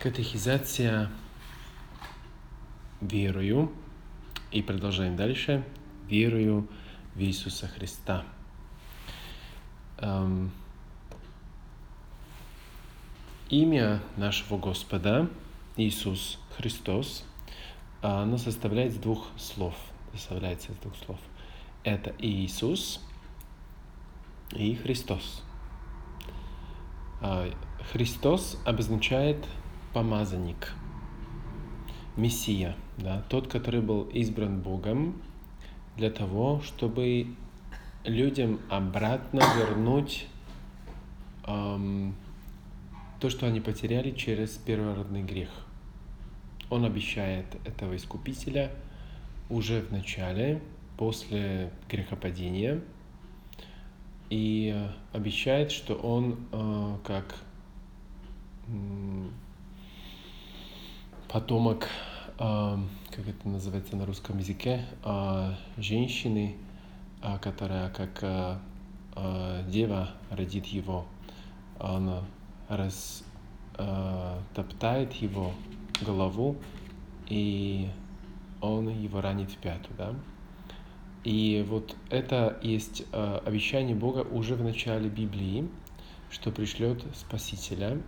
Катехизация верою. И продолжаем дальше. Верою в Иисуса Христа. Эм, имя нашего Господа, Иисус Христос, оно составляет из двух слов. Составляется из двух слов. Это Иисус и Христос. А, Христос обозначает помазанник, Мессия, да, тот, который был избран Богом для того, чтобы людям обратно вернуть эм, то, что они потеряли через первородный грех. Он обещает этого искупителя уже в начале, после грехопадения, и обещает, что он э, как потомок, как это называется на русском языке, а, женщины, а, которая как а, дева родит его, она растоптает его голову, и он его ранит в пяту, да? И вот это есть обещание Бога уже в начале Библии, что пришлет Спасителя,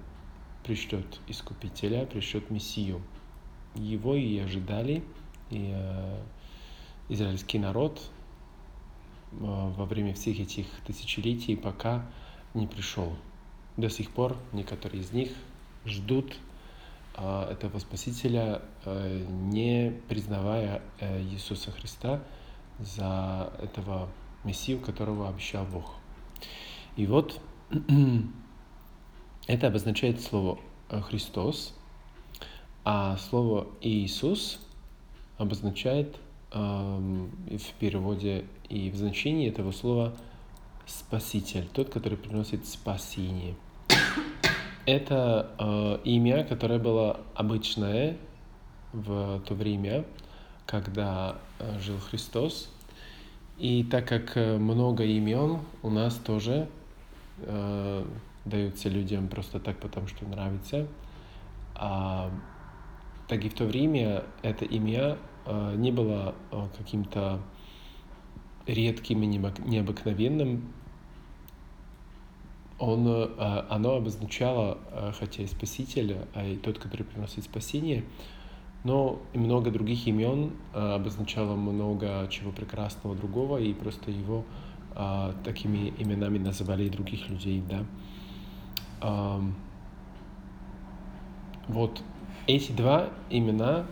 пришлет Искупителя, пришлет Мессию. Его и ожидали, и э, израильский народ э, во время всех этих тысячелетий пока не пришел. До сих пор некоторые из них ждут э, этого Спасителя, э, не признавая э, Иисуса Христа за этого Мессию, которого обещал Бог. И вот это обозначает слово э, Христос, а слово Иисус обозначает э, в переводе и в значении этого слова Спаситель, тот, который приносит спасение. Это э, имя, которое было обычное в то время, когда э, жил Христос. И так как э, много имен у нас тоже даются людям просто так, потому что нравится. Так и в то время это имя а, не было а, каким-то редким и необыкновенным. Он, а, оно обозначало, хотя и Спасителя, а и тот, который приносит спасение, но много других имен обозначало много чего прекрасного другого, и просто его такими именами называли и других людей, да вот эти два имена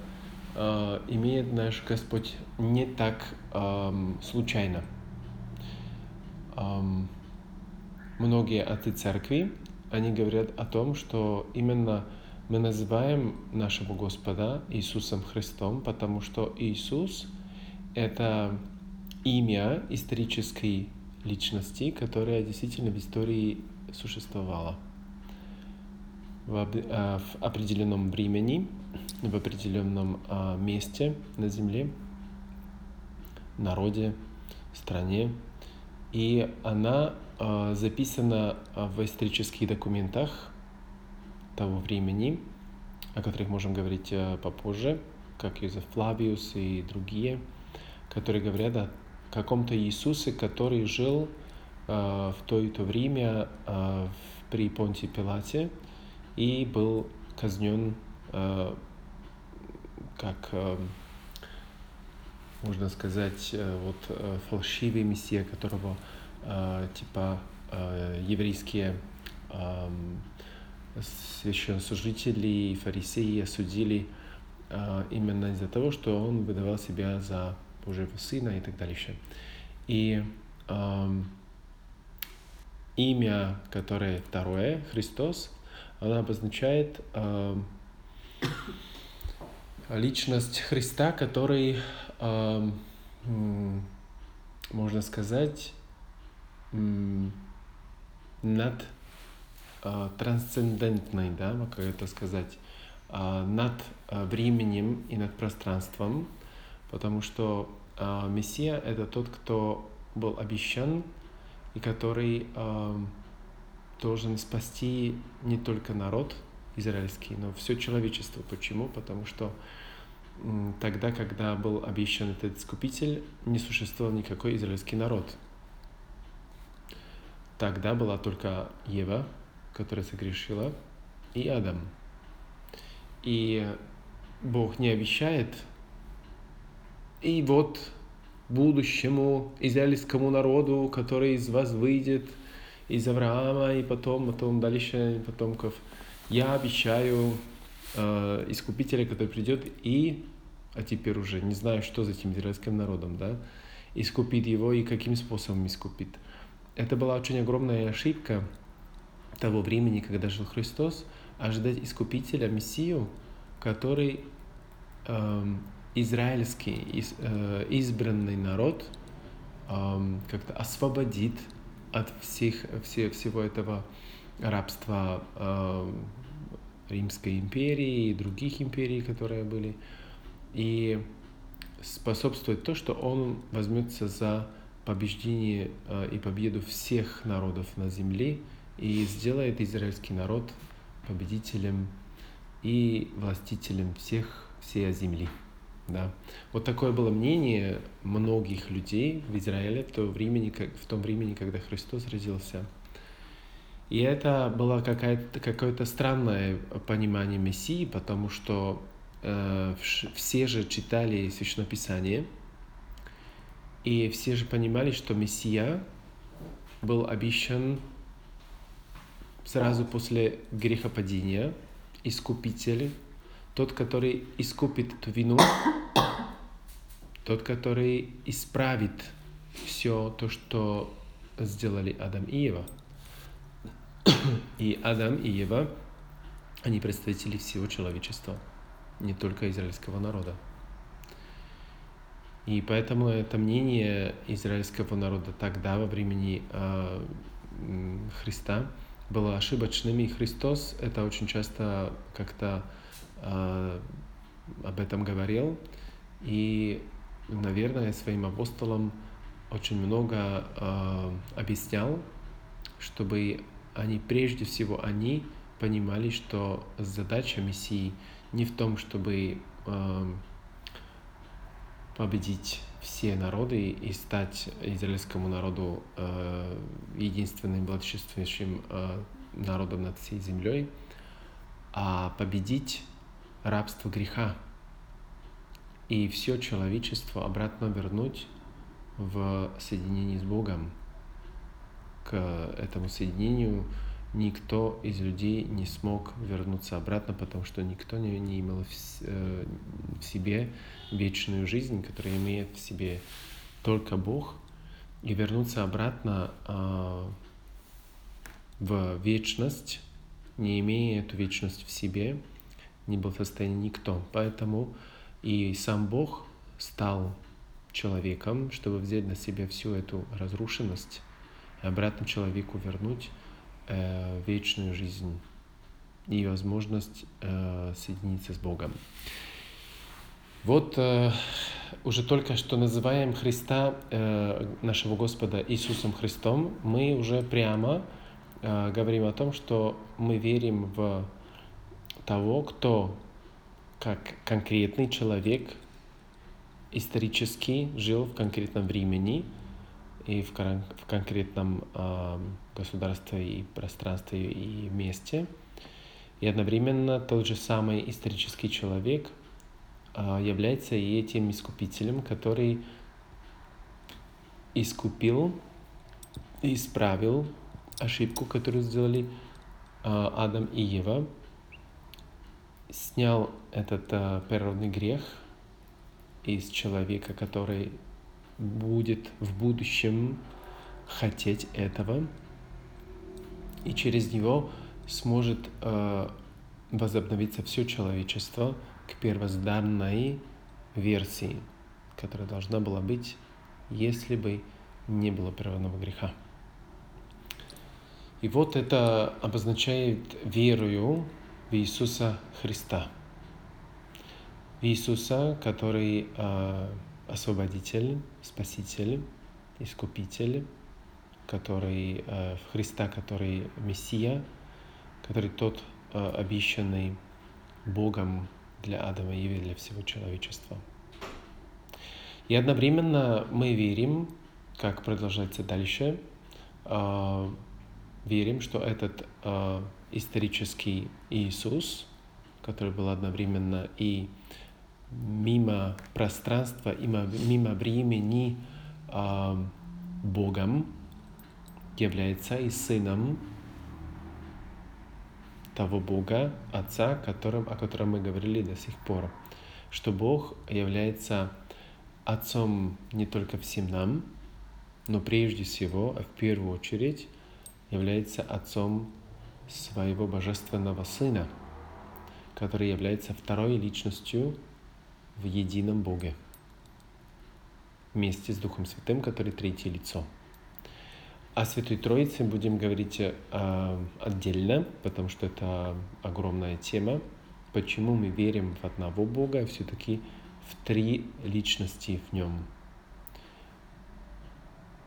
э, имеет наш Господь не так э, случайно. Э, многие отцы церкви, они говорят о том, что именно мы называем нашего Господа Иисусом Христом, потому что Иисус — это имя исторической личности, которая действительно в истории существовала в, э, в определенном времени, в определенном а, месте на Земле, народе, стране. И она а, записана в исторических документах того времени, о которых можем говорить э, попозже, как Юзеф Флавиус и другие, которые говорят о каком-то Иисусе, который жил э, в то и то время при Понте Пилате, и был казнен э, как, э, можно сказать, э, вот э, фальшивый мессия, которого э, типа э, еврейские э, священнослужители и фарисеи осудили э, именно из-за того, что он выдавал себя за Божьего Сына и так дальше. И э, имя, которое второе, Христос, она обозначает э, личность Христа, который, э, можно сказать, над э, трансцендентной, да, как это сказать, э, над временем и над пространством, потому что э, Мессия — это тот, кто был обещан и который э, должен спасти не только народ израильский, но все человечество. Почему? Потому что тогда, когда был обещан этот искупитель, не существовал никакой израильский народ. Тогда была только Ева, которая согрешила, и Адам. И Бог не обещает, и вот будущему израильскому народу, который из вас выйдет, из Авраама, и потом, потом дальше потомков, я обещаю э, искупителя, который придет и, а теперь уже не знаю, что за этим израильским народом, да, искупит его и каким способом искупит. Это была очень огромная ошибка того времени, когда жил Христос, ожидать искупителя, Мессию, который э, израильский, из, э, избранный народ э, как-то освободит от всех, все, всего этого рабства э, Римской империи и других империй, которые были, и способствует то, что он возьмется за побеждение э, и победу всех народов на земле и сделает израильский народ победителем и властителем всех всей земли. Да. Вот такое было мнение многих людей в Израиле в, то времени, в том времени, когда Христос родился. И это было какое-то странное понимание Мессии, потому что э, все же читали Священнописание, и все же понимали, что Мессия был обещан сразу после грехопадения, искупитель, тот, который искупит эту вину, тот, который исправит все то, что сделали Адам и Ева. И Адам и Ева, они представители всего человечества, не только израильского народа. И поэтому это мнение израильского народа тогда, во времени э, Христа, было ошибочным, и Христос это очень часто как-то об этом говорил. И, наверное, своим апостолам очень много э, объяснял, чтобы они, прежде всего, они понимали, что задача Мессии не в том, чтобы э, победить все народы и стать израильскому народу э, единственным благочествующим э, народом над всей землей, а победить рабство греха и все человечество обратно вернуть в соединении с Богом. К этому соединению никто из людей не смог вернуться обратно, потому что никто не, не имел в, э, в себе вечную жизнь, которая имеет в себе только Бог, и вернуться обратно э, в вечность, не имея эту вечность в себе, не был в состоянии никто. Поэтому и сам Бог стал человеком, чтобы взять на себя всю эту разрушенность и обратно человеку вернуть э, вечную жизнь и возможность э, соединиться с Богом. Вот э, уже только что называем Христа, э, нашего Господа Иисусом Христом, мы уже прямо э, говорим о том, что мы верим в того, кто как конкретный человек исторически жил в конкретном времени и в, в конкретном э, государстве и пространстве и месте. И одновременно тот же самый исторический человек – а, является и этим искупителем, который искупил исправил ошибку, которую сделали а, Адам и Ева, снял этот а, природный грех из человека, который будет в будущем хотеть этого, и через него сможет возобновиться все человечество – к первозданной версии, которая должна была быть, если бы не было природного греха. И вот это обозначает верою в Иисуса Христа. В Иисуса, который э, освободитель, спаситель, искупитель, который э, в Христа, который Мессия, который тот, э, обещанный Богом для Адама и для всего человечества. И одновременно мы верим, как продолжается дальше, э, верим, что этот э, исторический Иисус, который был одновременно и мимо пространства, и мимо времени э, Богом, является и сыном того Бога, Отца, которым, о котором мы говорили до сих пор, что Бог является Отцом не только всем нам, но прежде всего, а в первую очередь, является Отцом своего Божественного Сына, который является второй личностью в едином Боге, вместе с Духом Святым, который третье лицо. О Святой Троице будем говорить э, отдельно, потому что это огромная тема. Почему мы верим в одного Бога, а все-таки в три личности в нем.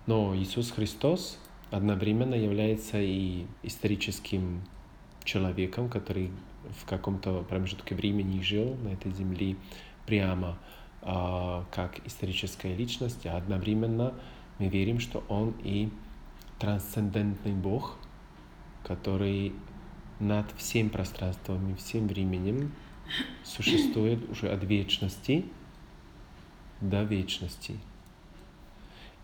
Но Иисус Христос одновременно является и историческим человеком, который в каком-то промежутке времени жил на этой земле прямо э, как историческая личность, а одновременно мы верим, что Он и трансцендентный Бог, который над всем пространством и всем временем существует уже от вечности до вечности.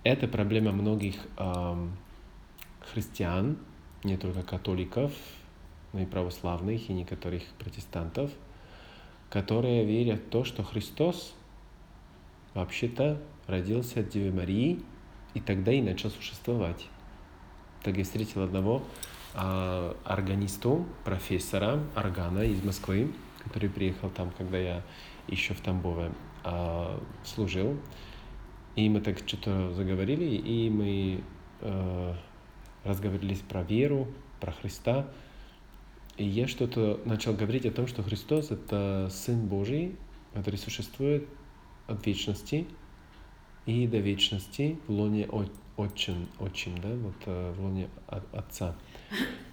Это проблема многих э, христиан, не только католиков, но и православных, и некоторых протестантов, которые верят в то, что Христос вообще-то родился от Девы Марии и тогда и начал существовать. Так я встретил одного а, органисту, профессора органа из Москвы, который приехал там, когда я еще в Тамбове а, служил. И мы так что-то заговорили, и мы а, разговорились про веру, про Христа. И я что-то начал говорить о том, что Христос — это Сын Божий, который существует от вечности и до вечности в лоне отчим, отчим, да, вот э, в лоне отца.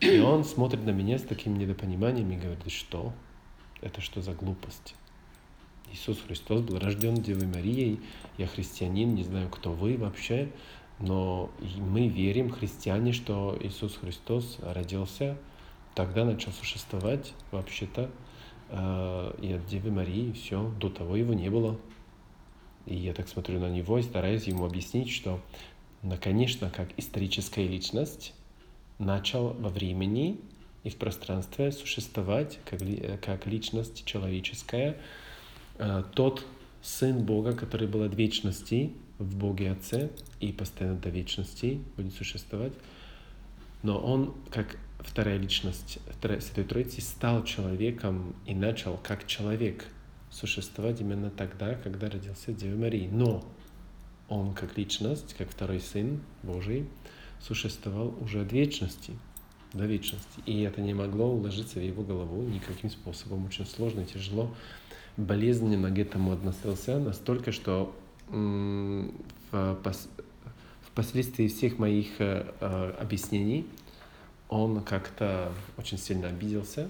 И он смотрит на меня с таким недопониманием и говорит, что? Это что за глупость? Иисус Христос был рожден Девой Марией, я христианин, не знаю, кто вы вообще, но мы верим, христиане, что Иисус Христос родился, тогда начал существовать вообще-то, э, и от Девы Марии, все, до того его не было. И я так смотрю на него и стараюсь ему объяснить, что но, конечно, как историческая личность начал во времени и в пространстве существовать как, как личность человеческая. Э, тот Сын Бога, который был от вечности в Боге Отце и постоянно до вечности будет существовать, но Он, как вторая личность Святой Троицы, стал человеком и начал как человек существовать именно тогда, когда родился Дева Марии. Но он как личность, как второй Сын Божий, существовал уже от вечности, до вечности. И это не могло уложиться в его голову никаким способом. Очень сложно, тяжело, болезненно к этому относился, настолько, что впоследствии всех моих э, э, объяснений он как-то очень сильно обиделся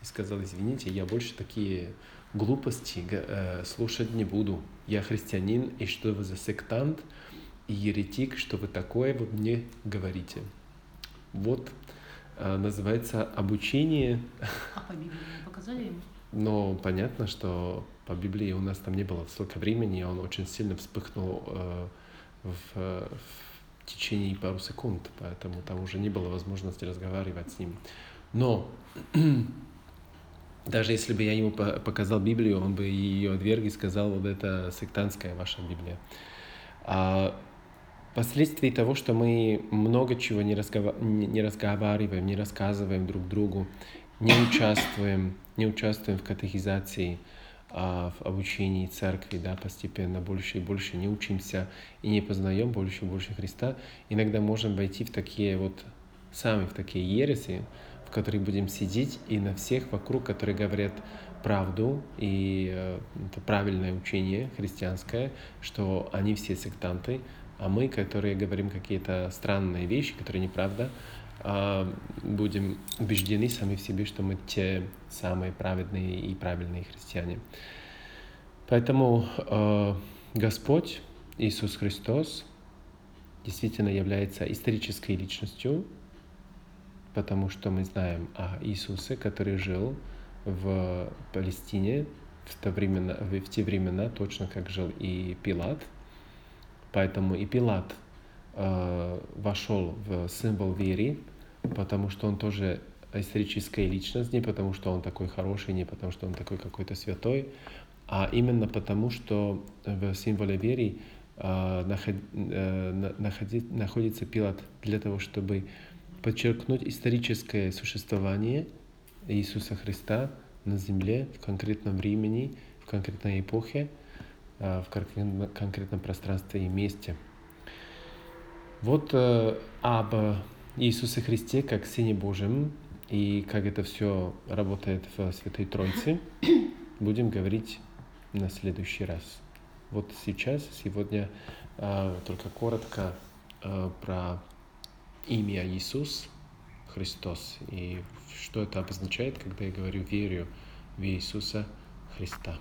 и сказал, извините, я больше такие глупости э, слушать не буду. Я христианин, и что вы за сектант и еретик, что вы такое вы мне говорите. Вот называется обучение. А по Библии показали ему? Но понятно, что по Библии у нас там не было столько времени, он очень сильно вспыхнул э, в, в течение пару секунд, поэтому там уже не было возможности разговаривать с ним. Но даже если бы я ему показал Библию, он бы ее отверг и сказал, вот это сектантская ваша Библия. А последствия того, что мы много чего не, разгова... не разговариваем, не рассказываем друг другу, не участвуем, не участвуем в катехизации, а в обучении церкви, да, постепенно больше и больше не учимся и не познаем больше и больше Христа, иногда можем войти в такие вот, сами в такие ереси, в которой будем сидеть, и на всех вокруг, которые говорят правду, и э, это правильное учение христианское, что они все сектанты, а мы, которые говорим какие-то странные вещи, которые неправда, будем убеждены сами в себе, что мы те самые праведные и правильные христиане. Поэтому э, Господь Иисус Христос действительно является исторической личностью, потому что мы знаем о Иисусе, который жил в Палестине в те времена, в те времена точно как жил и Пилат. Поэтому и Пилат э, вошел в символ веры, потому что он тоже историческая личность, не потому что он такой хороший, не потому что он такой какой-то святой, а именно потому, что в символе веры э, наход, э, находит, находится Пилат для того, чтобы подчеркнуть историческое существование Иисуса Христа на земле в конкретном времени, в конкретной эпохе, э, в конкретном, пространстве и месте. Вот э, об Иисусе Христе как Сыне Божьем и как это все работает в Святой Троице, будем говорить на следующий раз. Вот сейчас, сегодня э, только коротко э, про имя Иисус Христос и что это обозначает, когда я говорю верю в Иисуса Христа.